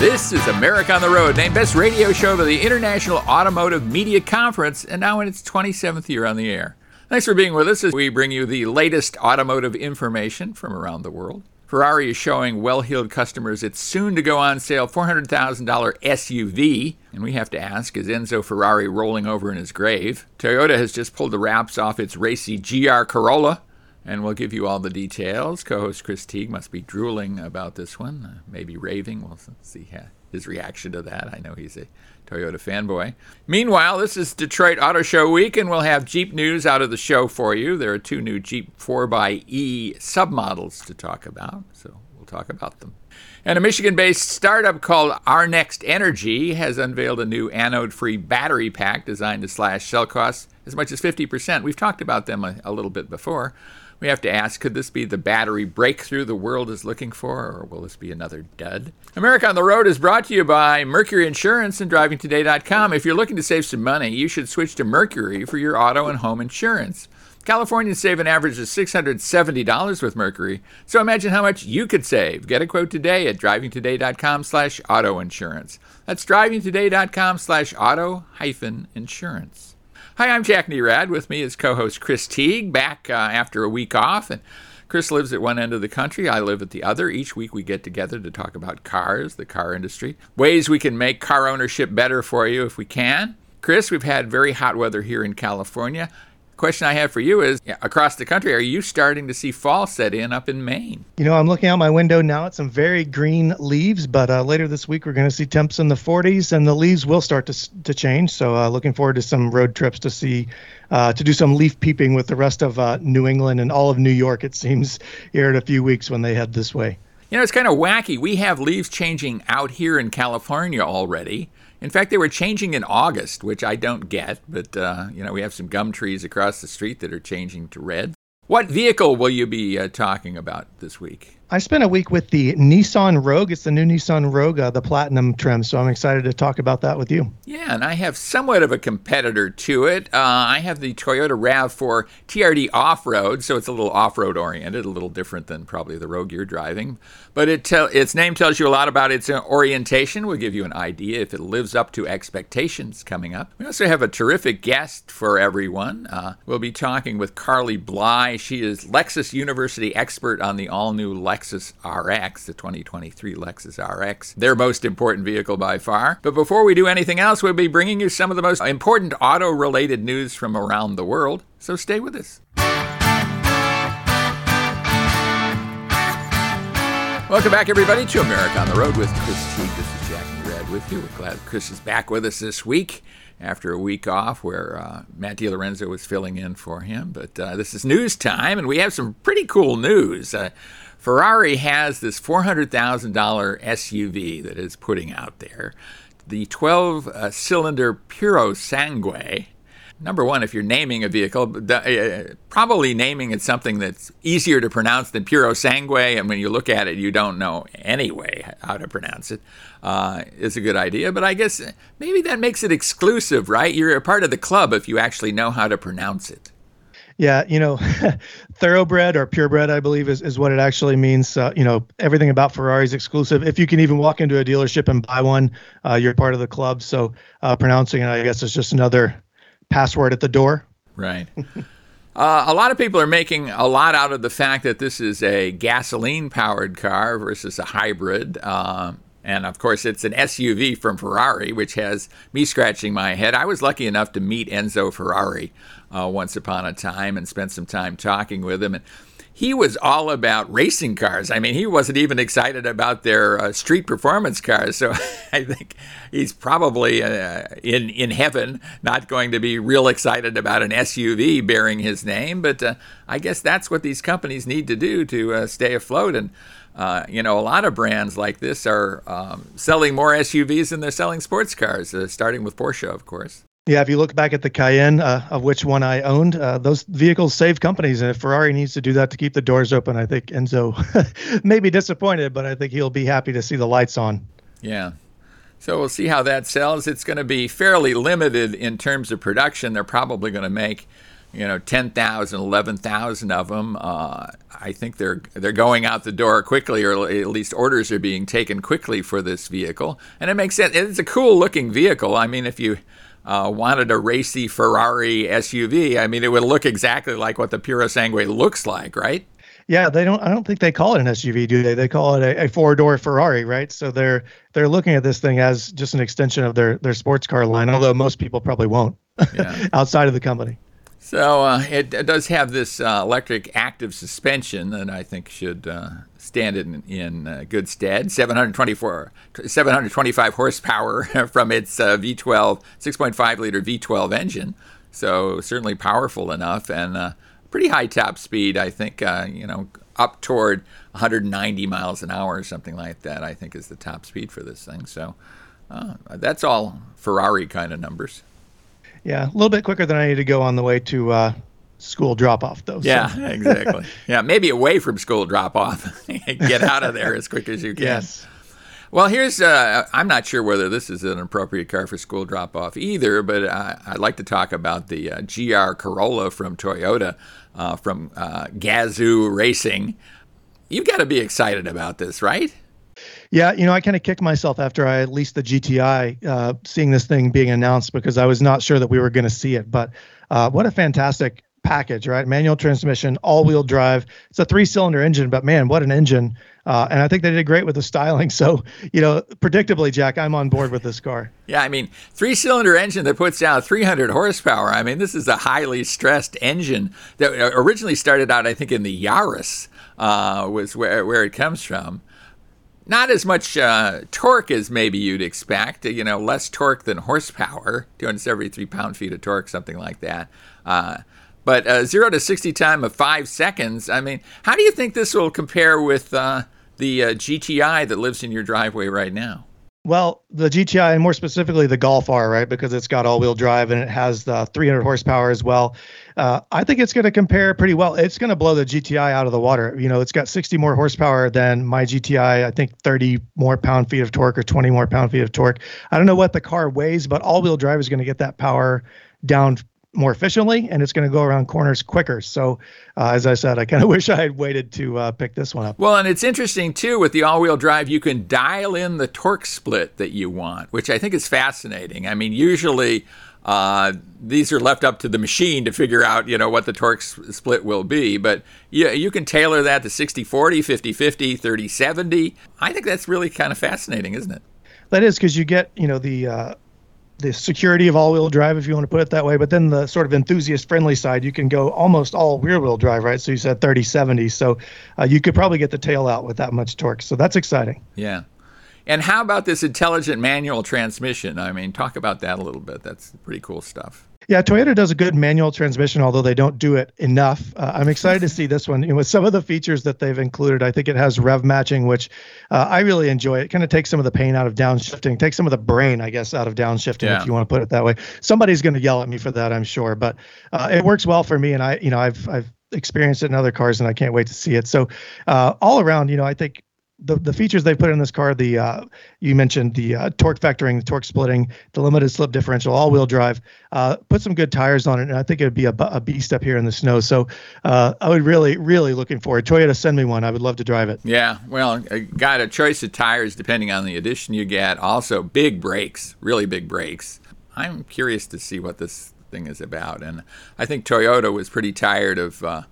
This is America on the Road, named Best Radio Show by the International Automotive Media Conference, and now in its 27th year on the air. Thanks for being with us as we bring you the latest automotive information from around the world. Ferrari is showing well heeled customers its soon to go on sale $400,000 SUV. And we have to ask is Enzo Ferrari rolling over in his grave? Toyota has just pulled the wraps off its racy GR Corolla. And we'll give you all the details. Co host Chris Teague must be drooling about this one, uh, maybe raving. We'll see his reaction to that. I know he's a Toyota fanboy. Meanwhile, this is Detroit Auto Show week, and we'll have Jeep news out of the show for you. There are two new Jeep 4xE submodels to talk about, so we'll talk about them. And a Michigan based startup called Our Next Energy has unveiled a new anode free battery pack designed to slash cell costs as much as 50%. We've talked about them a, a little bit before. We have to ask could this be the battery breakthrough the world is looking for, or will this be another dud? America on the Road is brought to you by Mercury Insurance and DrivingToday.com. If you're looking to save some money, you should switch to Mercury for your auto and home insurance. Californians save an average of $670 with Mercury, so imagine how much you could save. Get a quote today at drivingtoday.com slash auto insurance. That's drivingtoday.com slash auto hyphen insurance. Hi, I'm Jack Nerad. With me is co host Chris Teague, back uh, after a week off. And Chris lives at one end of the country, I live at the other. Each week we get together to talk about cars, the car industry, ways we can make car ownership better for you if we can. Chris, we've had very hot weather here in California question I have for you is across the country, are you starting to see fall set in up in Maine? You know, I'm looking out my window now at some very green leaves, but uh, later this week we're going to see temps in the 40s and the leaves will start to, to change. So, uh, looking forward to some road trips to see, uh, to do some leaf peeping with the rest of uh, New England and all of New York, it seems, here in a few weeks when they head this way. You know, it's kind of wacky. We have leaves changing out here in California already. In fact, they were changing in August, which I don't get, but uh, you know we have some gum trees across the street that are changing to red. What vehicle will you be uh, talking about this week? I spent a week with the Nissan Rogue. It's the new Nissan Rogue, uh, the platinum trim. So I'm excited to talk about that with you. Yeah, and I have somewhat of a competitor to it. Uh, I have the Toyota RAV4 TRD off road, so it's a little off road oriented, a little different than probably the Rogue you're driving. But it te- its name tells you a lot about its uh, orientation. We'll give you an idea if it lives up to expectations coming up. We also have a terrific guest for everyone. Uh, we'll be talking with Carly Bly. She is Lexus University expert on the all new Lexus. Lexus RX, the 2023 Lexus RX, their most important vehicle by far. But before we do anything else, we'll be bringing you some of the most important auto related news from around the world. So stay with us. Welcome back, everybody, to America on the Road with Chris Teague. This is Jack Nerad with you. We're glad Chris is back with us this week after a week off where uh, Matt DiLorenzo was filling in for him. But uh, this is news time, and we have some pretty cool news. Uh, Ferrari has this $400,000 SUV that it's putting out there, the 12 uh, cylinder Purosangue. Number one, if you're naming a vehicle, uh, probably naming it something that's easier to pronounce than Purosangue, and when you look at it, you don't know anyway how to pronounce it, uh, is a good idea. But I guess maybe that makes it exclusive, right? You're a part of the club if you actually know how to pronounce it. Yeah, you know, thoroughbred or purebred, I believe, is, is what it actually means. Uh, you know, everything about Ferrari is exclusive. If you can even walk into a dealership and buy one, uh, you're part of the club. So uh, pronouncing it, I guess, is just another password at the door. Right. Uh, a lot of people are making a lot out of the fact that this is a gasoline powered car versus a hybrid. Uh, and of course, it's an SUV from Ferrari, which has me scratching my head. I was lucky enough to meet Enzo Ferrari uh, once upon a time and spent some time talking with him. And he was all about racing cars. I mean, he wasn't even excited about their uh, street performance cars. So I think he's probably uh, in in heaven, not going to be real excited about an SUV bearing his name. But uh, I guess that's what these companies need to do to uh, stay afloat. And uh, you know, a lot of brands like this are um, selling more SUVs than they're selling sports cars, uh, starting with Porsche, of course. Yeah, if you look back at the Cayenne, uh, of which one I owned, uh, those vehicles save companies, and if Ferrari needs to do that to keep the doors open, I think Enzo may be disappointed, but I think he'll be happy to see the lights on. Yeah. So we'll see how that sells. It's going to be fairly limited in terms of production. They're probably going to make you know 10,000 11,000 of them uh, I think they're they're going out the door quickly or at least orders are being taken quickly for this vehicle and it makes sense it's a cool looking vehicle I mean if you uh, wanted a racy Ferrari SUV I mean it would look exactly like what the Purosangue looks like right yeah, they don't. I don't think they call it an SUV, do they? They call it a, a four door Ferrari, right? So they're they're looking at this thing as just an extension of their their sports car line. Although most people probably won't yeah. outside of the company. So uh, it, it, does have this uh, electric active suspension that I think should uh, stand in, in uh, good stead. 724, 725 horsepower from its uh, V12, 6.5 liter V12 engine. So certainly powerful enough and uh, pretty high top speed. I think you know up toward 190 miles an hour or something like that. I think is the top speed for this thing. So that's all Ferrari kind of numbers. Yeah, a little bit quicker than I need to go on the way to uh, school drop off, though. Yeah, so. exactly. Yeah, maybe away from school drop off. Get out of there as quick as you can. Yes. Well, here's uh, I'm not sure whether this is an appropriate car for school drop off either, but I, would like to talk about the uh, GR Corolla from Toyota uh, from uh, Gazoo Racing. You've got to be excited about this, right? Yeah, you know, I kind of kicked myself after I leased the GTI, uh, seeing this thing being announced because I was not sure that we were going to see it. But uh, what a fantastic package, right? Manual transmission, all-wheel drive. It's a three-cylinder engine, but man, what an engine! Uh, and I think they did great with the styling. So, you know, predictably, Jack, I'm on board with this car. Yeah, I mean, three-cylinder engine that puts out 300 horsepower. I mean, this is a highly stressed engine that originally started out, I think, in the Yaris. Uh, was where where it comes from not as much uh, torque as maybe you'd expect. You know, less torque than horsepower, 273 pound feet of torque, something like that. Uh, but uh, zero to 60 time of five seconds. I mean, how do you think this will compare with uh, the uh, GTI that lives in your driveway right now? Well, the GTI, and more specifically the Golf R, right? Because it's got all-wheel drive and it has the 300 horsepower as well. Uh, I think it's going to compare pretty well. It's going to blow the GTI out of the water. You know, it's got 60 more horsepower than my GTI. I think 30 more pound feet of torque or 20 more pound feet of torque. I don't know what the car weighs, but all-wheel drive is going to get that power down more efficiently and it's going to go around corners quicker. So, uh, as I said, I kind of wish I had waited to uh, pick this one up. Well, and it's interesting too with the all wheel drive, you can dial in the torque split that you want, which I think is fascinating. I mean, usually. Uh, these are left up to the machine to figure out, you know, what the torque split will be. But yeah, you can tailor that to 60 40, 50 50, 30 70. I think that's really kind of fascinating, isn't it? That is because you get, you know, the uh, the security of all-wheel drive, if you want to put it that way. But then the sort of enthusiast-friendly side, you can go almost all rear-wheel drive, right? So you said 30-70, so uh, you could probably get the tail out with that much torque. So that's exciting. Yeah. And how about this intelligent manual transmission? I mean, talk about that a little bit. That's pretty cool stuff. Yeah, Toyota does a good manual transmission, although they don't do it enough. Uh, I'm excited to see this one. You know, with some of the features that they've included, I think it has rev matching, which uh, I really enjoy. It kind of takes some of the pain out of downshifting, takes some of the brain, I guess, out of downshifting, yeah. if you want to put it that way. Somebody's going to yell at me for that, I'm sure, but uh, it works well for me, and I, you know, I've I've experienced it in other cars, and I can't wait to see it. So, uh, all around, you know, I think the, the features they put in this car, the uh, you mentioned the uh, torque vectoring, the torque splitting, the limited slip differential, all wheel drive, uh, put some good tires on it, and I think it would be a, a beast up here in the snow. So uh, I would really, really looking forward. Toyota, send me one. I would love to drive it. Yeah, well, I got a choice of tires depending on the edition you get. Also, big brakes, really big brakes. I'm curious to see what this thing is about, and I think Toyota was pretty tired of uh,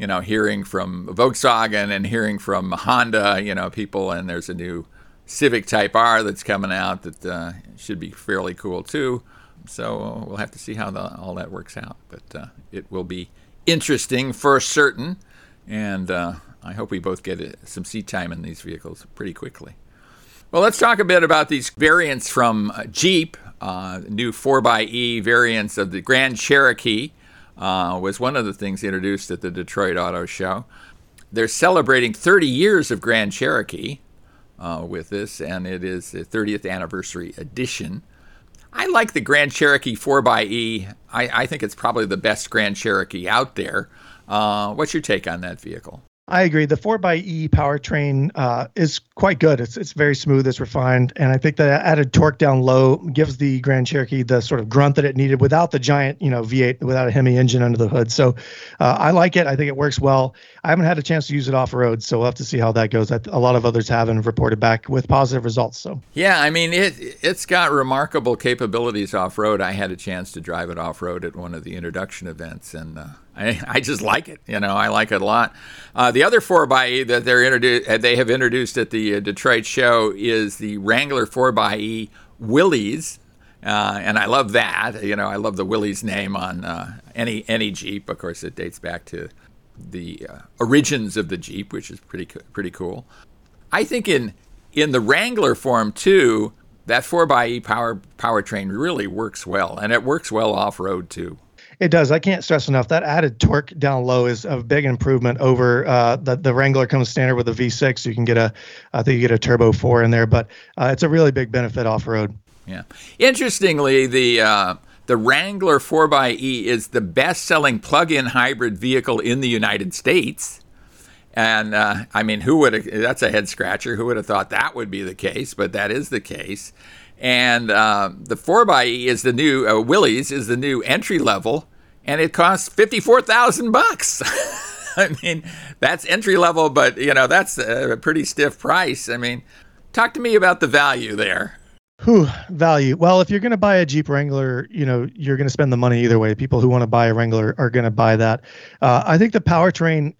you know, hearing from Volkswagen and hearing from Honda, you know, people, and there's a new Civic Type R that's coming out that uh, should be fairly cool too. So uh, we'll have to see how the, all that works out, but uh, it will be interesting for certain, and uh, I hope we both get uh, some seat time in these vehicles pretty quickly. Well, let's talk a bit about these variants from uh, Jeep, new 4xE variants of the Grand Cherokee uh, was one of the things introduced at the Detroit Auto Show. They're celebrating 30 years of Grand Cherokee uh, with this, and it is the 30th anniversary edition. I like the Grand Cherokee 4xE. I, I think it's probably the best Grand Cherokee out there. Uh, what's your take on that vehicle? I agree. The 4xE powertrain uh, is quite good. It's it's very smooth, it's refined, and I think that added torque down low gives the Grand Cherokee the sort of grunt that it needed without the giant, you know, V8, without a Hemi engine under the hood. So uh, I like it. I think it works well. I haven't had a chance to use it off road, so we'll have to see how that goes. A lot of others have and reported back with positive results. So yeah, I mean it it's got remarkable capabilities off road. I had a chance to drive it off road at one of the introduction events, and uh, I, I just like it. You know, I like it a lot. Uh, the other 4xE that they're uh, they have introduced at the uh, Detroit show is the Wrangler 4xE Willys. Uh, and I love that. You know, I love the Willys name on uh, any any Jeep. Of course, it dates back to the uh, origins of the Jeep, which is pretty pretty cool. I think in in the Wrangler form too, that 4xE power powertrain really works well, and it works well off road too. It does. I can't stress enough that added torque down low is a big improvement over uh, the the Wrangler comes standard with a V6. You can get a, I think you get a turbo four in there, but uh, it's a really big benefit off road. Yeah. Interestingly, the uh, the Wrangler 4xE is the best-selling plug-in hybrid vehicle in the United States. And uh, I mean, who would that's a head scratcher. Who would have thought that would be the case? But that is the case. And uh, the 4xE is the new uh, Willys is the new entry level and it costs fifty four thousand bucks. I mean, that's entry level, but you know that's a pretty stiff price. I mean, talk to me about the value there. Who value? Well, if you're going to buy a Jeep Wrangler, you know you're going to spend the money either way. People who want to buy a Wrangler are going to buy that. Uh, I think the powertrain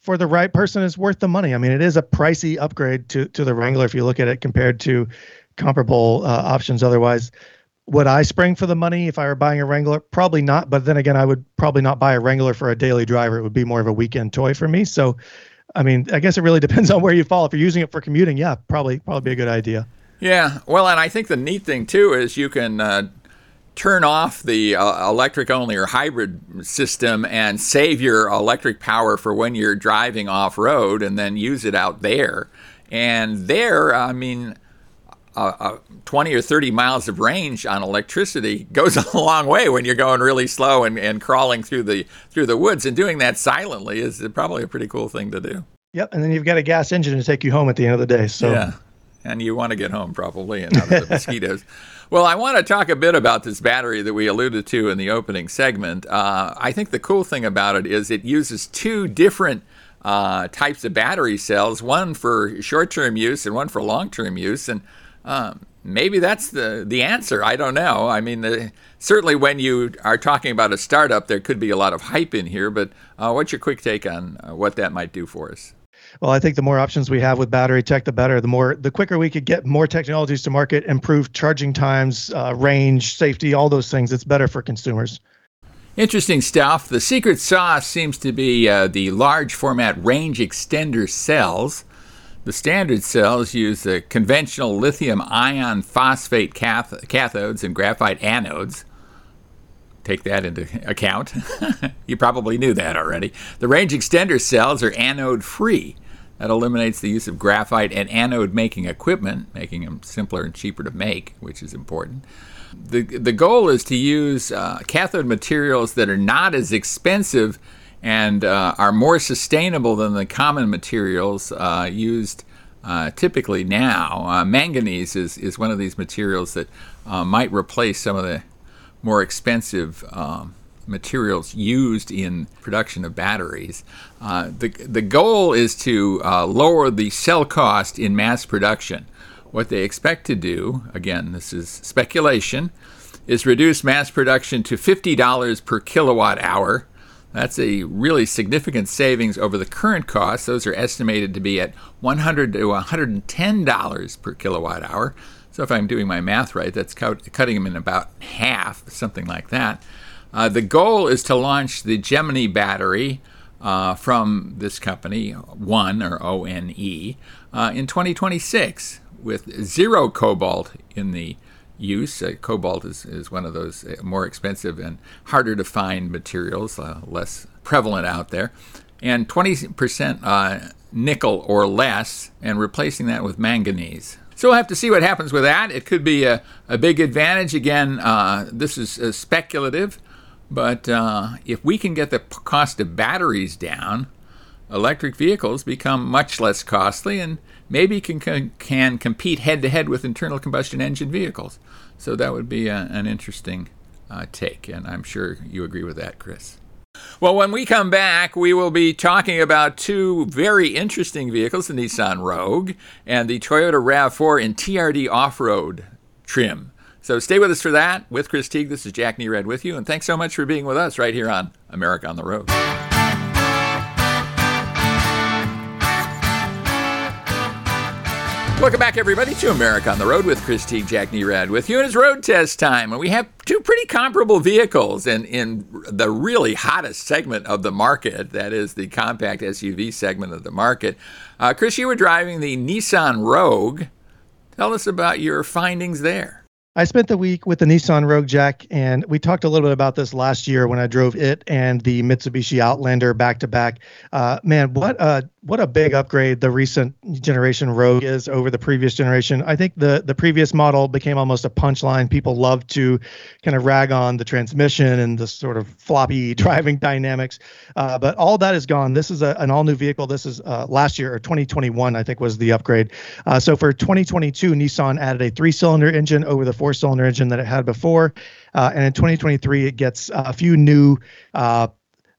for the right person is worth the money. I mean, it is a pricey upgrade to to the Wrangler if you look at it compared to comparable uh, options otherwise would I spring for the money if I were buying a Wrangler? Probably not. But then again, I would probably not buy a Wrangler for a daily driver. It would be more of a weekend toy for me. So, I mean, I guess it really depends on where you fall. If you're using it for commuting, yeah, probably probably be a good idea. Yeah. Well, and I think the neat thing too is you can uh, turn off the uh, electric only or hybrid system and save your electric power for when you're driving off road, and then use it out there. And there, I mean uh, 20 or 30 miles of range on electricity goes a long way when you're going really slow and, and crawling through the through the woods and doing that silently is probably a pretty cool thing to do. Yep, and then you've got a gas engine to take you home at the end of the day. So yeah, and you want to get home probably and out of the mosquitoes. Well, I want to talk a bit about this battery that we alluded to in the opening segment. Uh, I think the cool thing about it is it uses two different uh, types of battery cells, one for short-term use and one for long-term use, and um, maybe that's the the answer. I don't know. I mean, the, certainly when you are talking about a startup, there could be a lot of hype in here. But uh, what's your quick take on uh, what that might do for us? Well, I think the more options we have with battery tech, the better. The more, the quicker we could get more technologies to market, improve charging times, uh, range, safety, all those things. It's better for consumers. Interesting stuff. The secret sauce seems to be uh, the large format range extender cells. The standard cells use the conventional lithium iron phosphate cath- cathodes and graphite anodes. Take that into account. you probably knew that already. The range extender cells are anode free. That eliminates the use of graphite and anode making equipment, making them simpler and cheaper to make, which is important. The, the goal is to use uh, cathode materials that are not as expensive and uh, are more sustainable than the common materials uh, used uh, typically now. Uh, manganese is, is one of these materials that uh, might replace some of the more expensive um, materials used in production of batteries. Uh, the, the goal is to lower the cell cost in mass production. What they expect to do, again, this is speculation, is reduce mass production to $50 per kilowatt hour that's a really significant savings over the current cost. Those are estimated to be at 100 to 110 dollars per kilowatt hour. So if I'm doing my math right, that's cutting them in about half, something like that. Uh, the goal is to launch the Gemini battery uh, from this company, One or O N E, uh, in 2026 with zero cobalt in the use. Uh, cobalt is, is one of those uh, more expensive and harder to find materials, uh, less prevalent out there. And 20% uh, nickel or less, and replacing that with manganese. So we'll have to see what happens with that. It could be a, a big advantage. Again, uh, this is uh, speculative, but if we can get the cost of batteries down, electric vehicles become much less costly and maybe can, can, can compete head to head with internal combustion engine vehicles. So that would be a, an interesting uh, take, and I'm sure you agree with that, Chris. Well, when we come back, we will be talking about two very interesting vehicles the Nissan Rogue and the Toyota RAV4 in TRD off road trim. So stay with us for that. With Chris Teague, this is Jack Nerad with you, and thanks so much for being with us right here on America on the Road. Welcome back, everybody, to America on the Road with Chris Teague, Jack Nerad with you. And it's road test time. And we have two pretty comparable vehicles in, in the really hottest segment of the market. That is the compact SUV segment of the market. Uh, Chris, you were driving the Nissan Rogue. Tell us about your findings there. I spent the week with the Nissan Rogue Jack, and we talked a little bit about this last year when I drove it and the Mitsubishi Outlander back to back. Uh, man, what a what a big upgrade the recent generation Rogue is over the previous generation. I think the the previous model became almost a punchline. People love to kind of rag on the transmission and the sort of floppy driving dynamics, uh, but all that is gone. This is a, an all new vehicle. This is uh, last year or 2021, I think, was the upgrade. Uh, so for 2022, Nissan added a three cylinder engine over the four cylinder engine that it had before, uh, and in 2023, it gets a few new uh,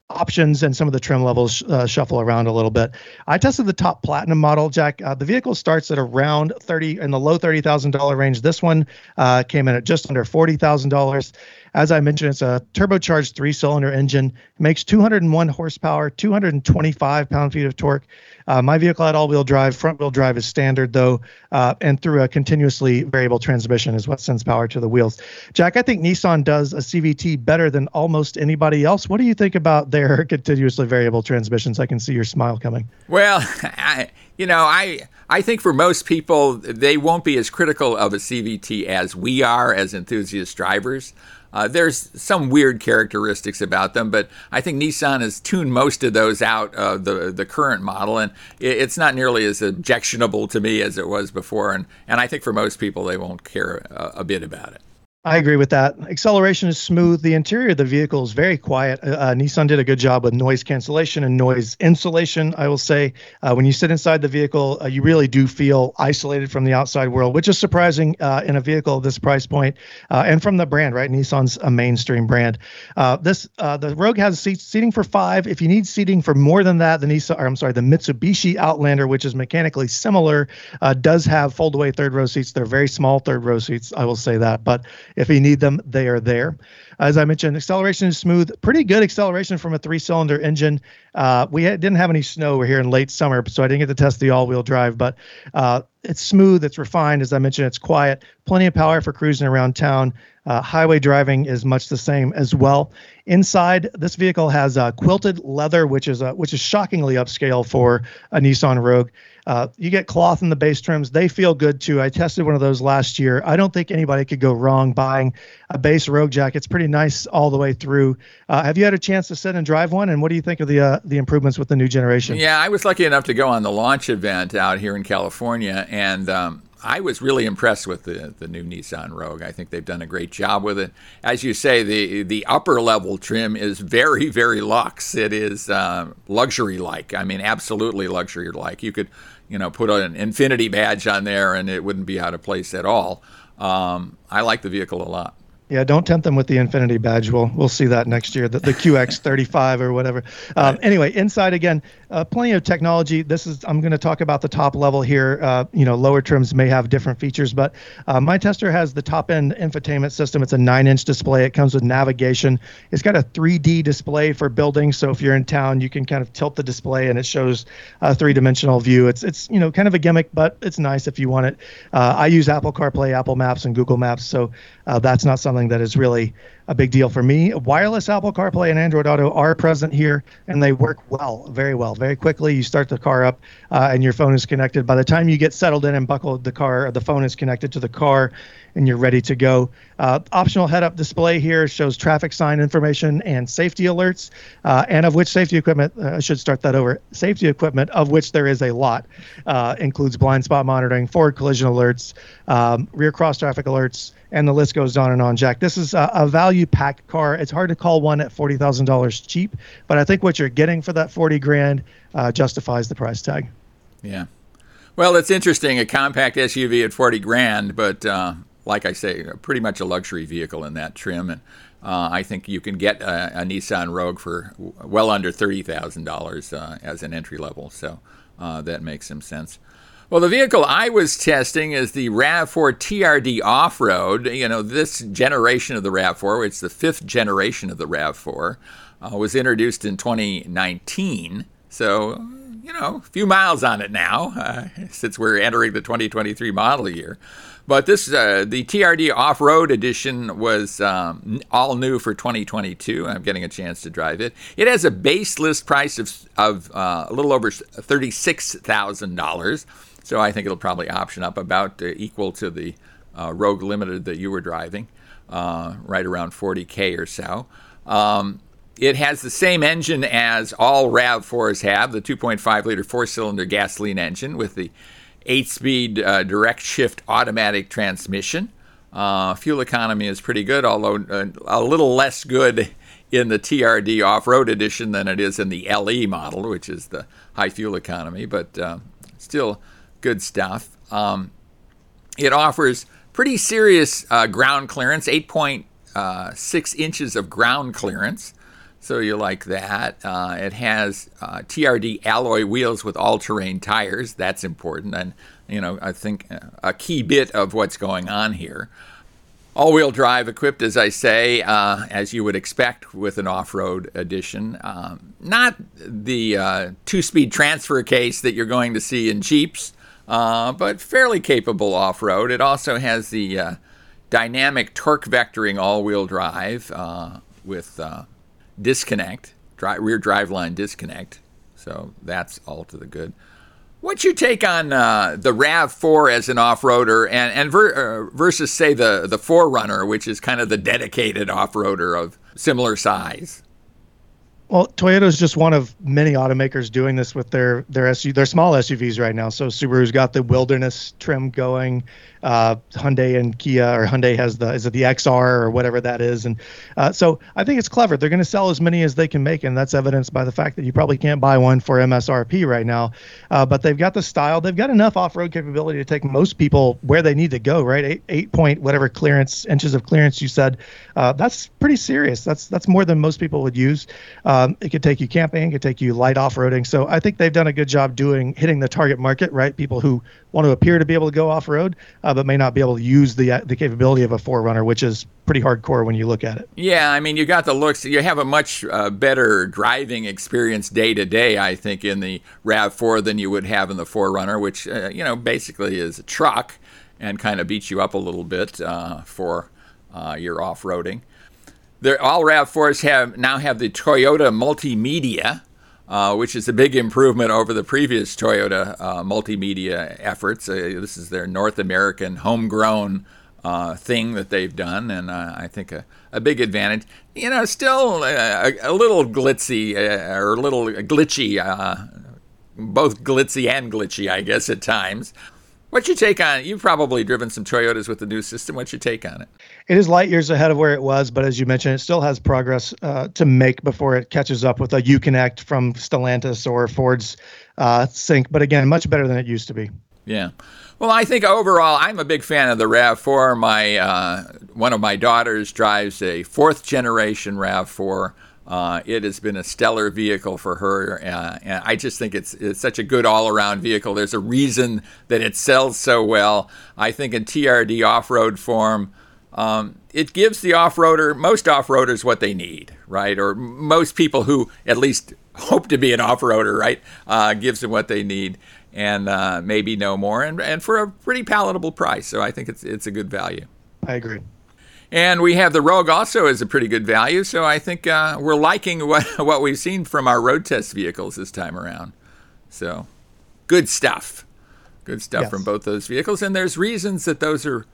options and some of the trim levels uh, shuffle around a little bit. I tested the top platinum model, Jack. Uh, the vehicle starts at around 30 in the low $30,000 range. This one uh, came in at just under $40,000. As I mentioned, it's a turbocharged three cylinder engine, it makes 201 horsepower, 225 pound feet of torque. Uh, my vehicle had all wheel drive. Front wheel drive is standard though, uh, and through a continuously variable transmission is what sends power to the wheels. Jack, I think Nissan does a CVT better than almost anybody else. What do you think about their continuously variable transmissions? I can see your smile coming. Well, I, you know, I I think for most people they won't be as critical of a CVT as we are as enthusiast drivers. Uh, there's some weird characteristics about them, but I think Nissan has tuned most of those out of the the current model, and it's not nearly as objectionable to me as it was before. And and I think for most people, they won't care a, a bit about it. I agree with that. Acceleration is smooth. The interior of the vehicle is very quiet. Uh, uh, Nissan did a good job with noise cancellation and noise insulation. I will say, uh, when you sit inside the vehicle, uh, you really do feel isolated from the outside world, which is surprising uh, in a vehicle of this price point, uh, and from the brand. Right, Nissan's a mainstream brand. this the Rogue has seats, seating for five. If you need seating for more than that, the Nissan, or I'm sorry, the Mitsubishi Outlander, which is mechanically similar, does have fold-away third row seats. They're very small third row seats. I will say that, but if you need them, they are there. As I mentioned, acceleration is smooth. Pretty good acceleration from a three-cylinder engine. Uh, we had, didn't have any snow. We're here in late summer, so I didn't get to test the all-wheel drive. But uh, it's smooth. It's refined. As I mentioned, it's quiet. Plenty of power for cruising around town. Uh, highway driving is much the same as well. Inside, this vehicle has uh, quilted leather, which is which is shockingly upscale for a Nissan Rogue. Uh, you get cloth in the base trims; they feel good too. I tested one of those last year. I don't think anybody could go wrong buying a base Rogue jacket. It's pretty nice all the way through. Uh, have you had a chance to sit and drive one? And what do you think of the uh, the improvements with the new generation? Yeah, I was lucky enough to go on the launch event out here in California, and um, I was really impressed with the, the new Nissan Rogue. I think they've done a great job with it. As you say, the the upper level trim is very very luxe. It is uh, luxury like. I mean, absolutely luxury like. You could, you know, put an Infiniti badge on there and it wouldn't be out of place at all. Um, I like the vehicle a lot. Yeah, don't tempt them with the Infiniti badge. We'll we'll see that next year, the, the QX35 or whatever. Um, anyway, inside again, uh, plenty of technology. This is I'm going to talk about the top level here. Uh, you know, lower trims may have different features, but uh, my tester has the top end infotainment system. It's a nine-inch display. It comes with navigation. It's got a 3D display for buildings, so if you're in town, you can kind of tilt the display and it shows a three-dimensional view. It's it's you know kind of a gimmick, but it's nice if you want it. Uh, I use Apple CarPlay, Apple Maps, and Google Maps, so uh, that's not something that is really a big deal for me. Wireless Apple CarPlay and Android Auto are present here, and they work well, very well, very quickly. You start the car up, uh, and your phone is connected. By the time you get settled in and buckled, the car, the phone is connected to the car, and you're ready to go. Uh, optional head-up display here shows traffic sign information and safety alerts, uh, and of which safety equipment. Uh, I should start that over. Safety equipment, of which there is a lot, uh, includes blind spot monitoring, forward collision alerts, um, rear cross traffic alerts and the list goes on and on, Jack. This is a, a value pack car. It's hard to call one at forty thousand dollars cheap, but I think what you're getting for that forty grand uh, justifies the price tag. Yeah. Well, it's interesting a compact SUV at forty grand, but uh, like I say, pretty much a luxury vehicle in that trim, and uh, I think you can get a, a, Nissan Rogue for well under thirty thousand uh, dollars as an entry level. So uh, that makes some sense. Well, the vehicle I was testing is the RAV4 TRD Off Road. You know, this generation of the RAV4, it's the fifth generation of the RAV4, uh, was introduced in 2019. So, you know, a few miles on it now, uh, since we're entering the 2023 model year. But this, uh, the TRD Off Road Edition was um, all new for 2022. I'm getting a chance to drive it. It has a base list price of, of uh, a little over $36,000. So I think it'll probably option up about uh, equal to the uh, Rogue Limited that you were driving, uh, right around 40K or so. Um, it has the same engine as all RAV4s have, the 2.5 liter four cylinder gasoline engine with the eight speed uh, direct shift automatic transmission. Uh, fuel economy is pretty good, although a little less good in the TRD off road edition than it is in the LE model, which is the high fuel economy, but still good stuff. Um, it offers pretty serious uh, ground clearance, 8.6 uh, inches of ground clearance. So you like that. Uh, it has uh, TRD alloy wheels with all-terrain tires. That's important, and you know I think a key bit of what's going on here. All-wheel drive equipped, as I say, uh, as you would expect with an off-road edition. Um, not the uh, two-speed transfer case that you're going to see in Jeeps, uh, but fairly capable off road. It also has the uh, dynamic torque vectoring all wheel drive uh, with uh, disconnect, rear drive line disconnect. So that's all to the good. What's your take on uh, the RAV4 as an off-roader, and, and ver- versus say the the 4Runner, which is kind of the dedicated off-roader of similar size? Well, Toyota is just one of many automakers doing this with their their SUV, their small SUVs right now. So Subaru's got the Wilderness trim going uh, Hyundai and Kia, or Hyundai has the is it the XR or whatever that is, and uh, so I think it's clever. They're going to sell as many as they can make, and that's evidenced by the fact that you probably can't buy one for MSRP right now. Uh, but they've got the style, they've got enough off-road capability to take most people where they need to go. Right, eight, eight point whatever clearance inches of clearance you said, uh, that's pretty serious. That's that's more than most people would use. Um, it could take you camping, it could take you light off-roading. So I think they've done a good job doing hitting the target market. Right, people who want to appear to be able to go off-road, uh, but may not be able to use the uh, the capability of a 4Runner, which is pretty hardcore when you look at it. Yeah, I mean, you got the looks. You have a much uh, better driving experience day to day, I think, in the Rav4 than you would have in the 4Runner, which uh, you know basically is a truck and kind of beats you up a little bit uh, for uh, your off-roading. All Rav4s have now have the Toyota Multimedia uh, which is a big improvement over the previous Toyota uh, multimedia efforts. Uh, this is their North American homegrown uh, thing that they've done, and uh, I think a, a, big advantage. You know, still a, a little glitzy or a little glitchy, both glitzy and glitchy, I guess, at times. What's your take on it? You've probably driven some Toyotas with the new system. What's your take on it? It is light years ahead of where it was, but as you mentioned, it still has progress uh, to make before it catches up with a Uconnect from Stellantis or Ford's uh, Sync. But again, much better than it used to be. Yeah. Well, I think overall, I'm a big fan of the RAV4. My uh, one of my daughters drives a fourth generation RAV4. Uh, it has been a stellar vehicle for her, uh, and I just think it's it's such a good all-around vehicle. There's a reason that it sells so well. I think in TRD off-road form, um, it gives the off-roader, most off-roaders, what they need, right? Or most people who at least hope to be an off-roader, right? Uh, gives them what they need, and uh, maybe no more, and and for a pretty palatable price. So I think it's it's a good value. I agree. And we have the Rogue also as a pretty good value. So I think uh, we're liking what, what we've seen from our road test vehicles this time around. So good stuff. Good stuff yes. from both those vehicles. And there's reasons that those are,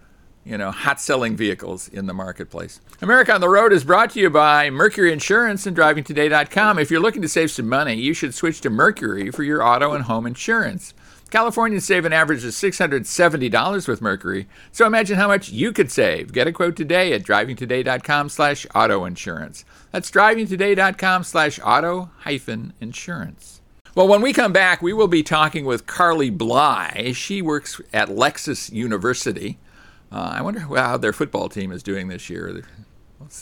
you know, hot selling vehicles in the marketplace. America on the Road is brought to you by Mercury Insurance and DrivingToday.com. If you're looking to save some money, you should switch to Mercury for your auto and home insurance. Californians save an average of $670 with Mercury, so imagine how much you could save. Get a quote today at drivingtoday.com slash auto insurance. That's drivingtoday.com slash auto hyphen insurance. Well, when we come back, we will be talking with Carly Bly. She works at Lexus University. Uh, I wonder how their football team is doing this year.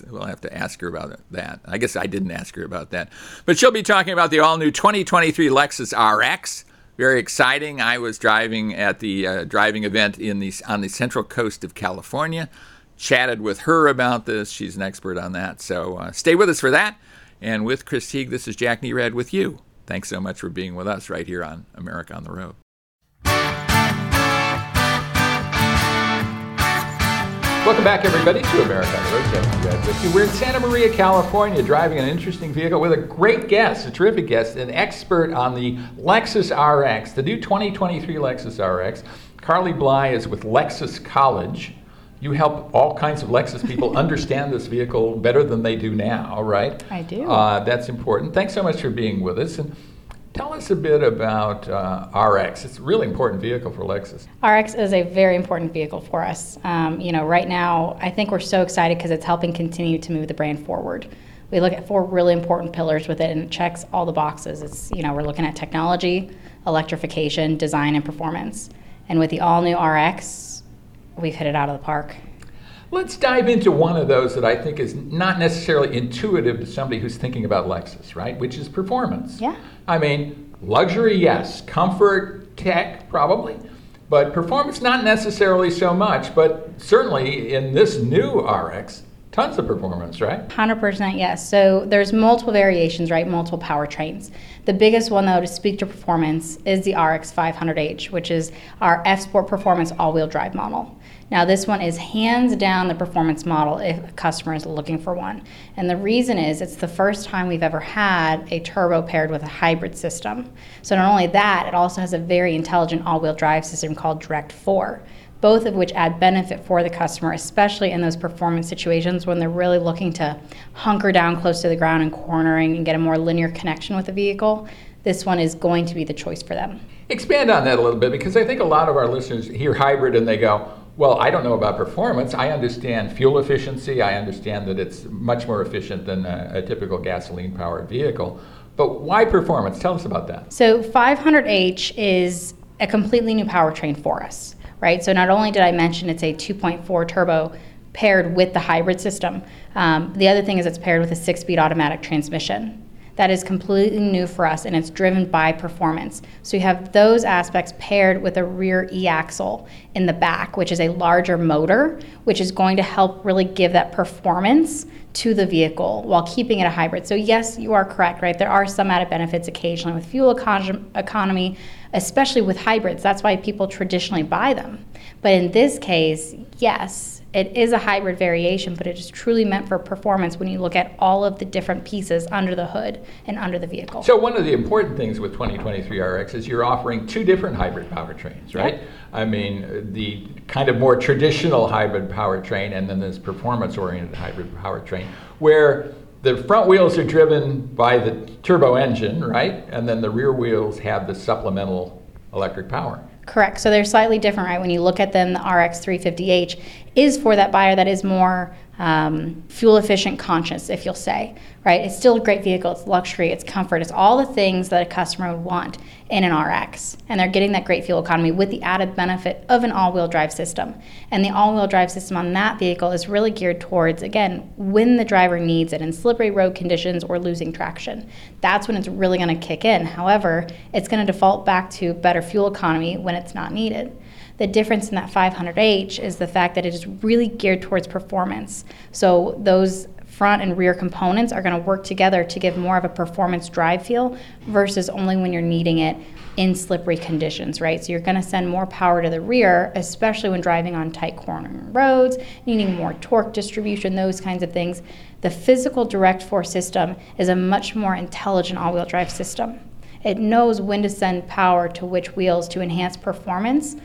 We'll have to ask her about that. I guess I didn't ask her about that. But she'll be talking about the all new 2023 Lexus RX very exciting. I was driving at the uh, driving event in the on the central coast of California. Chatted with her about this. She's an expert on that. So uh, stay with us for that. And with Chris Teague, this is Jack Nerad with you. Thanks so much for being with us right here on America on the Road. Welcome back, everybody, to America on the Road. With you. We're in Santa Maria, California, driving an interesting vehicle with a great guest, a terrific guest, an expert on the Lexus RX, the new 2023 Lexus RX. Carly Bly is with Lexus College. You help all kinds of Lexus people understand this vehicle better than they do now, right? I do. Uh, that's important. Thanks so much for being with us. And Tell us a bit about uh, RX. It's a really important vehicle for Lexus. RX is a very important vehicle for us. Um, you know, right now, I think we're so excited because it's helping continue to move the brand forward. We look at four really important pillars with it, and it checks all the boxes. It's you know, we're looking at technology, electrification, design, and performance. And with the all-new RX, we've hit it out of the park. Let's dive into one of those that I think is not necessarily intuitive to somebody who's thinking about Lexus, right? Which is performance. Yeah. I mean, luxury, yes. Comfort, tech, probably. But performance, not necessarily so much. But certainly in this new RX, tons of performance, right? 100% yes. So there's multiple variations, right? Multiple powertrains. The biggest one, though, to speak to performance is the RX 500H, which is our F Sport Performance all wheel drive model. Now, this one is hands down the performance model if a customer is looking for one. And the reason is it's the first time we've ever had a turbo paired with a hybrid system. So, not only that, it also has a very intelligent all wheel drive system called Direct 4 both of which add benefit for the customer, especially in those performance situations when they're really looking to hunker down close to the ground and cornering and get a more linear connection with the vehicle. This one is going to be the choice for them. Expand on that a little bit because I think a lot of our listeners hear hybrid and they go, well, I don't know about performance. I understand fuel efficiency. I understand that it's much more efficient than a, a typical gasoline powered vehicle. But why performance? Tell us about that. So, 500H is a completely new powertrain for us, right? So, not only did I mention it's a 2.4 turbo paired with the hybrid system, um, the other thing is it's paired with a six speed automatic transmission that is completely new for us and it's driven by performance. So you have those aspects paired with a rear e axle in the back, which is a larger motor, which is going to help really give that performance to the vehicle while keeping it a hybrid. So, yes, you are correct, right? There are some added benefits occasionally with fuel economy, especially with hybrids. That's why people traditionally buy them. But in this case, yes, it is a hybrid variation, but it is truly meant for performance when you look at all of the different pieces under the hood and under the vehicle. So one of the important things with 2023 RX is you're offering two different hybrid powertrains, right? Yep. I mean, the kind of more traditional hybrid powertrain and then this performance-oriented hybrid powertrain where the front wheels are driven by the turbo engine, right? And then the rear wheels have the supplemental electric power. Correct. So they're slightly different, right? When you look at them, the RX 350H is for that buyer that is more um, fuel efficient conscious, if you'll say, right? It's still a great vehicle. It's luxury, it's comfort, it's all the things that a customer would want in an RX. And they're getting that great fuel economy with the added benefit of an all wheel drive system. And the all wheel drive system on that vehicle is really geared towards, again, when the driver needs it in slippery road conditions or losing traction. That's when it's really going to kick in. However, it's going to default back to better fuel economy when it's not needed. The difference in that 500H is the fact that it is really geared towards performance. So those front and rear components are going to work together to give more of a performance drive feel versus only when you're needing it in slippery conditions, right? So you're going to send more power to the rear, especially when driving on tight cornering roads, needing more torque distribution, those kinds of things. The physical Direct 4 system is a much more intelligent all wheel drive system. It knows when to send power to which wheels to enhance performance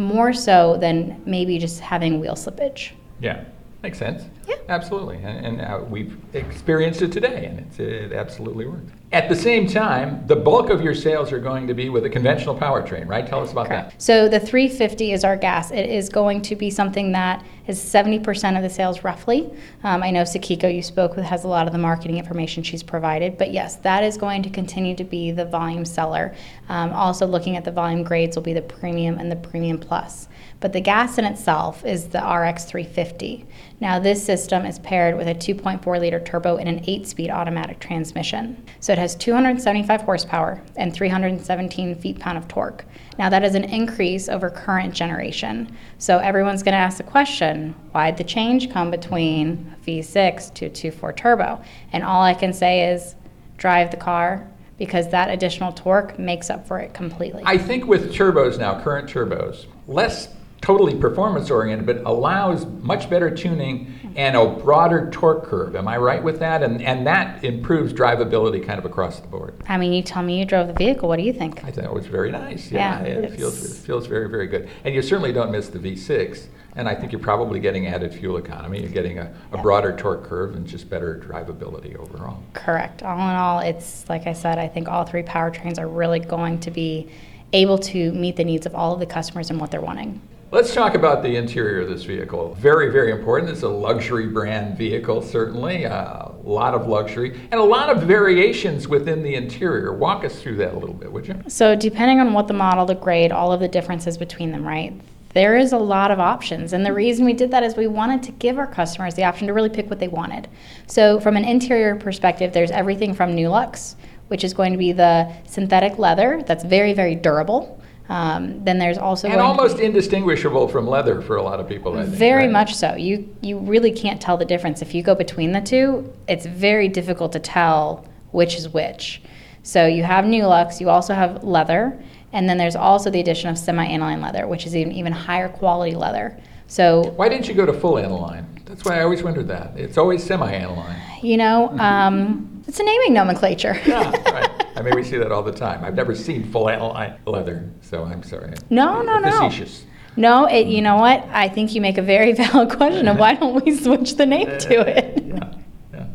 more so than maybe just having wheel slippage. Yeah, makes sense. Yeah. Absolutely. And, and uh, we've experienced it today, and it absolutely works. At the same time, the bulk of your sales are going to be with a conventional powertrain, right? Tell us about Correct. that. So the 350 is our gas. It is going to be something that is 70% of the sales roughly. Um, I know Sakiko you spoke with has a lot of the marketing information she's provided, but yes, that is going to continue to be the volume seller. Um, also looking at the volume grades will be the premium and the premium plus. But the gas in itself is the RX 350. Now, this system is paired with a 2.4 liter turbo and an 8 speed automatic transmission. So it has 275 horsepower and 317 feet pound of torque. Now, that is an increase over current generation. So everyone's going to ask the question why'd the change come between V6 to 2.4 turbo? And all I can say is drive the car because that additional torque makes up for it completely. I think with turbos now, current turbos, less totally performance oriented, but allows much better tuning and a broader torque curve. Am I right with that? And and that improves drivability kind of across the board. I mean, you tell me you drove the vehicle. What do you think? I thought it was very nice. Yeah, Yeah, it feels it feels very very good. And you certainly don't miss the V6. And I think you're probably getting added fuel economy. You're getting a, a Yeah. broader torque curve and just better drivability overall. Correct. All in all, it's like I said, I think all three powertrains are really going to be able to meet the needs of all of the customers and what they're wanting. Let's talk about the interior of this vehicle. Very, very important. It's a luxury brand vehicle, certainly. Uh, a lot of luxury and a lot of variations within the interior. Walk us through that a little bit, would you? So, depending on what the model, the grade, all of the differences between them, right? There is a lot of options. And the reason we did that is we wanted to give our customers the option to really pick what they wanted. So, from an interior perspective, there's everything from NuLuxe, which is going to be the synthetic leather that's very, very durable. Um, then there's also And to almost indistinguishable from leather for a lot of people, I think. Very right? much so. You you really can't tell the difference if you go between the two. It's very difficult to tell which is which. So you have NuLuxe. you also have leather, and then there's also the addition of semi-aniline leather, which is even even higher quality leather. So Why didn't you go to full aniline? That's why I always wondered that. It's always semi aniline. you know, um, it's a naming nomenclature. Yeah, right. I mean, we see that all the time. I've never seen full aniline leather, so I'm sorry. No, no, no. Facetious. No, it, you know what? I think you make a very valid question of why don't we switch the name to it? Yeah, yeah.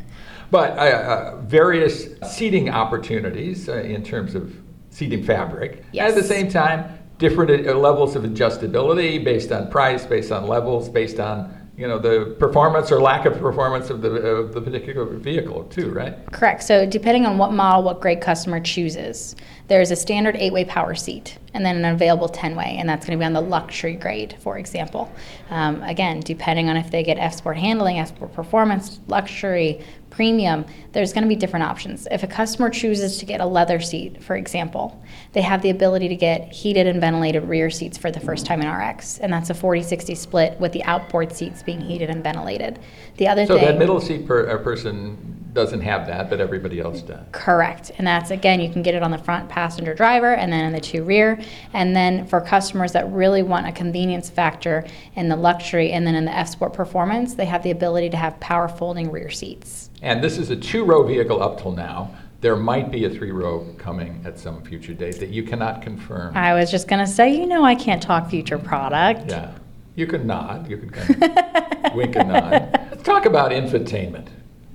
But uh, uh, various seating opportunities uh, in terms of seating fabric. And at the same time, different uh, levels of adjustability based on price, based on levels, based on you know the performance or lack of performance of the of the particular vehicle too, right? Correct. So depending on what model, what grade customer chooses, there's a standard eight-way power seat, and then an available ten-way, and that's going to be on the luxury grade, for example. Um, again, depending on if they get F-Sport handling, F-Sport performance, luxury, premium, there's going to be different options. If a customer chooses to get a leather seat, for example, they have the ability to get heated and ventilated rear seats for the first time in RX, and that's a 40-60 split with the outboard seats being heated and ventilated. The other So thing, that middle seat per, person doesn't have that, but everybody else does. Correct. And that's again, you can get it on the front passenger driver and then in the two rear. And then for customers that really want a convenience factor in the luxury and then in the F Sport performance, they have the ability to have power folding rear seats. And this is a two-row vehicle up till now. There might be a three-row coming at some future date that you cannot confirm. I was just going to say, you know, I can't talk future product. Yeah, you can nod. You can kind of wink and nod. Let's talk about infotainment.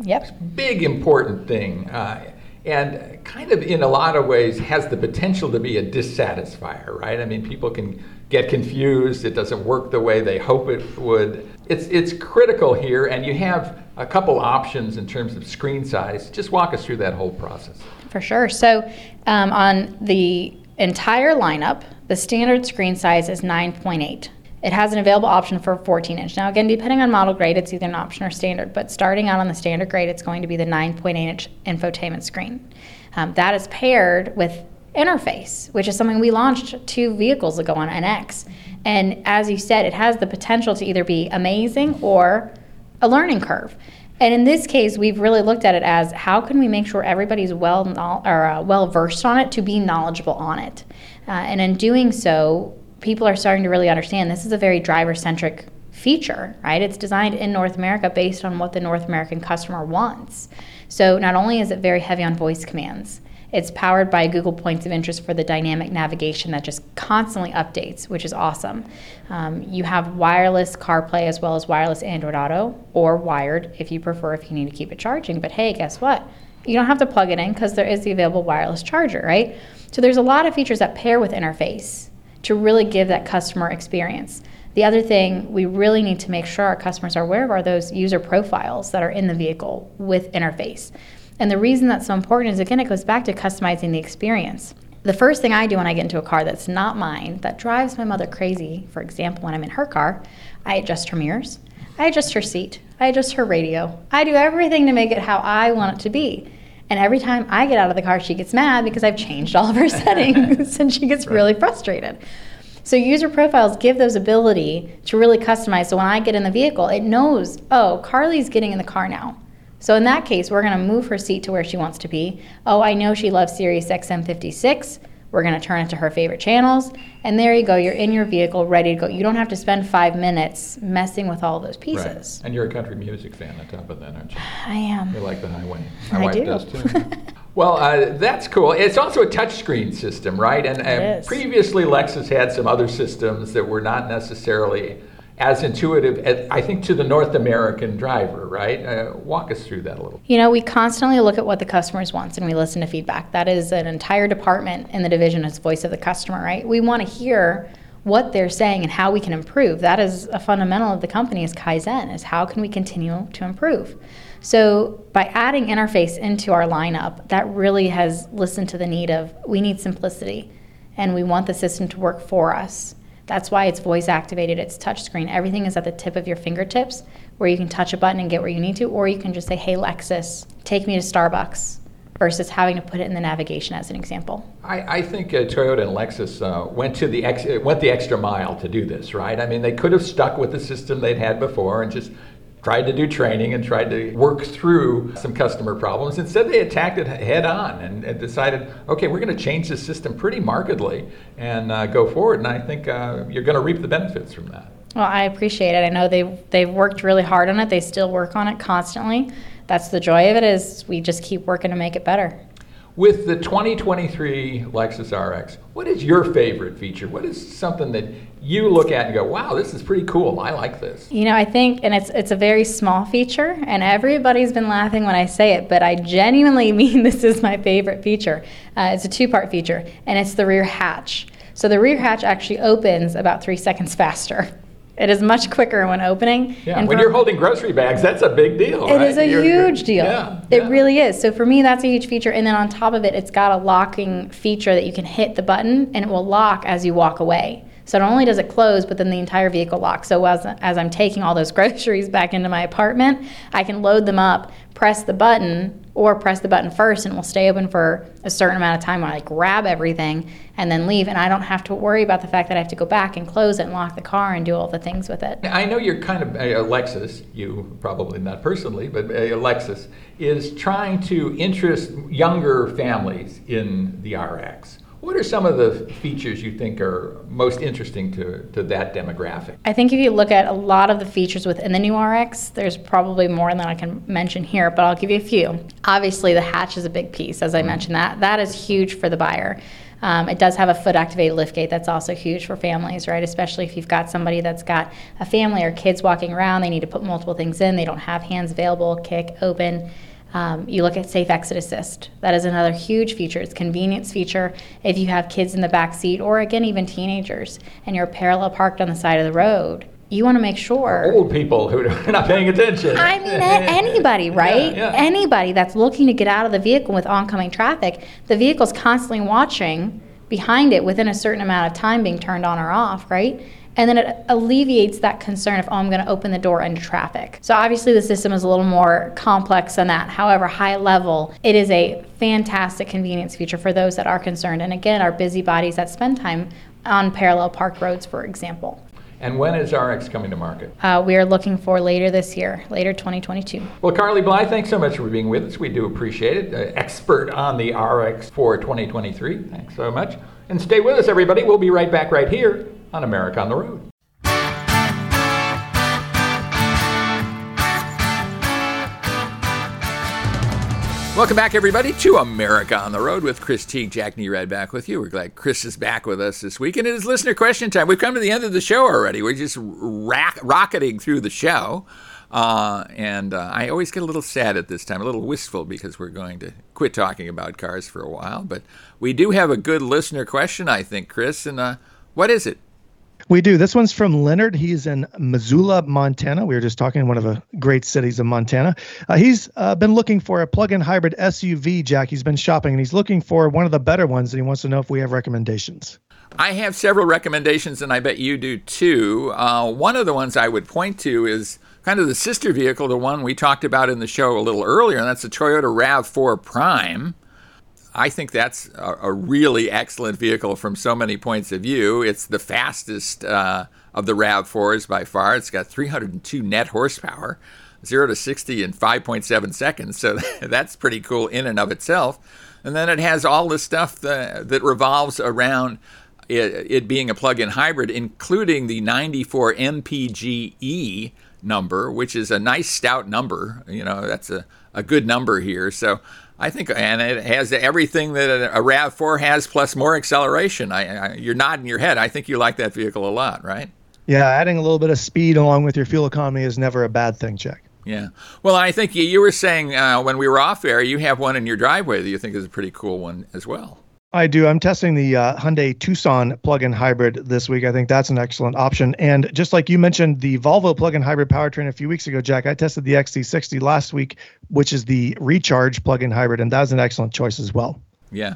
Yep. Big important thing, uh, and kind of in a lot of ways has the potential to be a dissatisfier, right? I mean, people can get confused. It doesn't work the way they hope it would. It's it's critical here, and you have a couple options in terms of screen size. Just walk us through that whole process. For sure. So um, on the entire lineup, the standard screen size is 9.8. It has an available option for 14 inch. Now, again, depending on model grade, it's either an option or standard, but starting out on the standard grade, it's going to be the 9.8 inch infotainment screen. Um, that is paired with interface, which is something we launched two vehicles ago on NX. And as you said, it has the potential to either be amazing or a learning curve. And in this case, we've really looked at it as how can we make sure everybody's well knowl- or uh, well versed on it to be knowledgeable on it. Uh, and in doing so, people are starting to really understand this is a very driver centric feature, right? It's designed in North America based on what the North American customer wants. So not only is it very heavy on voice commands, it's powered by Google Points of Interest for the dynamic navigation that just constantly updates, which is awesome. Um, you have wireless CarPlay as well as wireless Android Auto, or wired if you prefer, if you need to keep it charging. But hey, guess what? You don't have to plug it in because there is the available wireless charger, right? So there's a lot of features that pair with interface to really give that customer experience. The other thing we really need to make sure our customers are aware of are those user profiles that are in the vehicle with interface. And the reason that's so important is again, it goes back to customizing the experience. The first thing I do when I get into a car that's not mine, that drives my mother crazy, for example, when I'm in her car, I adjust her mirrors, I adjust her seat, I adjust her radio. I do everything to make it how I want it to be. And every time I get out of the car, she gets mad because I've changed all of her settings and she gets really frustrated. So user profiles give those ability to really customize. So when I get in the vehicle, it knows, oh, Carly's getting in the car now. So in that case, we're going to move her seat to where she wants to be. Oh, I know she loves Sirius XM56. We're going to turn it to her favorite channels. And there you go. You're in your vehicle, ready to go. You don't have to spend five minutes messing with all those pieces. Right. And you're a country music fan on top of that, aren't you? I am. You like the highway. My I wife do. does too. well, uh, that's cool. It's also a touchscreen system, right? And uh, is. previously, Lexus had some other systems that were not necessarily as intuitive, as, I think, to the North American driver, right? Uh, walk us through that a little. You know, we constantly look at what the customers wants and we listen to feedback. That is an entire department in the division as voice of the customer, right? We want to hear what they're saying and how we can improve. That is a fundamental of the company is Kaizen, is how can we continue to improve. So by adding interface into our lineup, that really has listened to the need of we need simplicity and we want the system to work for us. That's why it's voice activated, it's touchscreen. Everything is at the tip of your fingertips where you can touch a button and get where you need to, or you can just say, hey, Lexus, take me to Starbucks, versus having to put it in the navigation as an example. I, I think uh, Toyota and Lexus uh, went to the ex- went the extra mile to do this, right? I mean, they could have stuck with the system they'd had before and just tried to do training and tried to work through some customer problems. Instead, they attacked it head on and, and decided, okay, we're going to change the system pretty markedly and uh, go forward. And I think uh, you're going to reap the benefits from that. Well, I appreciate it. I know they they've worked really hard on it. They still work on it constantly. That's the joy of it is we just keep working to make it better. With the 2023 Lexus RX, what is your favorite feature? What is something that you look at and go, "Wow, this is pretty cool. I like this." You know, I think, and it's it's a very small feature, and everybody's been laughing when I say it, but I genuinely mean this is my favorite feature. Uh, it's a two-part feature, and it's the rear hatch. So the rear hatch actually opens about three seconds faster. It is much quicker when opening. Yeah, and when you're holding grocery bags, that's a big deal. It right? is a you're- huge deal. Yeah, it yeah. really is. So for me, that's a huge feature. And then on top of it, it's got a locking feature that you can hit the button and it will lock as you walk away. So not only does it close, but then the entire vehicle locks. So as, as I'm taking all those groceries back into my apartment, I can load them up, press the button, or press the button first, and it will stay open for a certain amount of time while I grab everything and then leave. And I don't have to worry about the fact that I have to go back and close it and lock the car and do all the things with it. I know you're kind of uh, Lexus. You probably not personally, but uh, Lexus is trying to interest younger families in the RX. What are some of the features you think are most interesting to, to that demographic? I think if you look at a lot of the features within the new RX, there's probably more than I can mention here, but I'll give you a few. Obviously, the hatch is a big piece, as I mentioned that. That is huge for the buyer. Um, it does have a foot activated liftgate that's also huge for families, right? Especially if you've got somebody that's got a family or kids walking around, they need to put multiple things in, they don't have hands available, kick, open. Um, you look at safe exit assist. That is another huge feature. It's a convenience feature if you have kids in the back seat or again even teenagers and you're parallel parked on the side of the road. You want to make sure. Old people who are not paying attention. I mean, anybody, right? yeah. Anybody that's looking to get out of the vehicle with oncoming traffic, the vehicle's constantly watching behind it within a certain amount of time being turned on or off, right? And then it alleviates that concern of, oh, I'm going to open the door into traffic. So obviously, the system is a little more complex than that. However, high level, it is a fantastic convenience feature for those that are concerned. And again, our busybodies that spend time on parallel park roads, for example. And when is RX coming to market? Uh, we are looking for later this year, later 2022. Well, Carly Bly, thanks so much for being with us. We do appreciate it. Uh, expert on the RX for 2023. Thanks so much. And stay with us, everybody. We'll be right back right here on America on the Road. Welcome back, everybody, to America on the Road with Chris Teague, Jack Nerad back with you. We're glad Chris is back with us this week, and it is listener question time. We've come to the end of the show already. We're just rack- rocketing through the show. Uh, and uh, I always get a little sad at this time, a little wistful because we're going to quit talking about cars for a while. But we do have a good listener question, I think, Chris. And uh, what is it? We do. This one's from Leonard. He's in Missoula, Montana. We were just talking in one of the great cities of Montana. Uh, he's uh, been looking for a plug-in hybrid SUV, Jack. He's been shopping and he's looking for one of the better ones, and he wants to know if we have recommendations. I have several recommendations, and I bet you do too. Uh, one of the ones I would point to is kind of the sister vehicle to one we talked about in the show a little earlier, and that's the Toyota RAV4 Prime. I think that's a, a really excellent vehicle from so many points of view. It's the fastest uh, of the RAV4s by far. It's got 302 net horsepower, 0 to 60 in 5.7 seconds, so that's pretty cool in and of itself. And then it has all the stuff that, that revolves around it, it being a plug in hybrid, including the 94 MPGE number, which is a nice stout number. You know, that's a, a good number here. So I think, and it has everything that a, a RAV4 has plus more acceleration. I, I, you're nodding your head. I think you like that vehicle a lot, right? Yeah, adding a little bit of speed along with your fuel economy is never a bad thing, Jack. Yeah. Well, I think you, you were saying uh, when we were off air, you have one in your driveway that you think is a pretty cool one as well. I do. I'm testing the uh, Hyundai Tucson plug-in hybrid this week. I think that's an excellent option. And just like you mentioned, the Volvo plug-in hybrid powertrain a few weeks ago, Jack, I tested the XC60 last week, which is the Recharge plug-in hybrid, and that was an excellent choice as well. Yeah.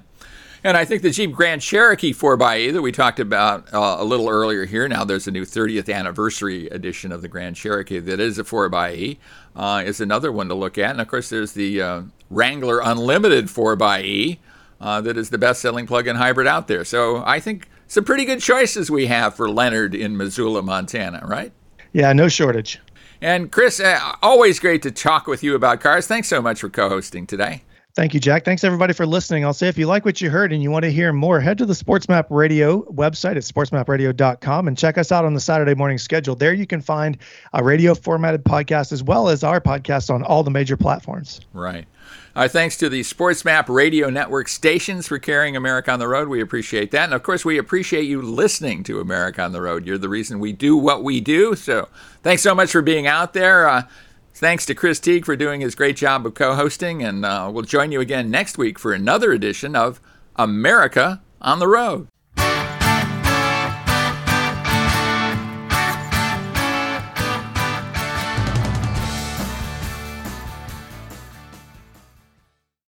And I think the Jeep Grand Cherokee 4xE that we talked about uh, a little earlier here, now there's a new 30th anniversary edition of the Grand Cherokee that is a 4xE, uh, is another one to look at. And of course, there's the uh, Wrangler Unlimited 4xE, uh, that is the best selling plug in hybrid out there. So I think some pretty good choices we have for Leonard in Missoula, Montana, right? Yeah, no shortage. And Chris, uh, always great to talk with you about cars. Thanks so much for co hosting today. Thank you, Jack. Thanks everybody for listening. I'll say if you like what you heard and you want to hear more, head to the SportsMap Radio website at sportsmapradio.com and check us out on the Saturday morning schedule. There you can find a radio formatted podcast as well as our podcast on all the major platforms. Right. Our thanks to the SportsMap Radio Network stations for carrying America on the Road. We appreciate that. And of course, we appreciate you listening to America on the Road. You're the reason we do what we do. So thanks so much for being out there. Uh, thanks to Chris Teague for doing his great job of co hosting. And uh, we'll join you again next week for another edition of America on the Road.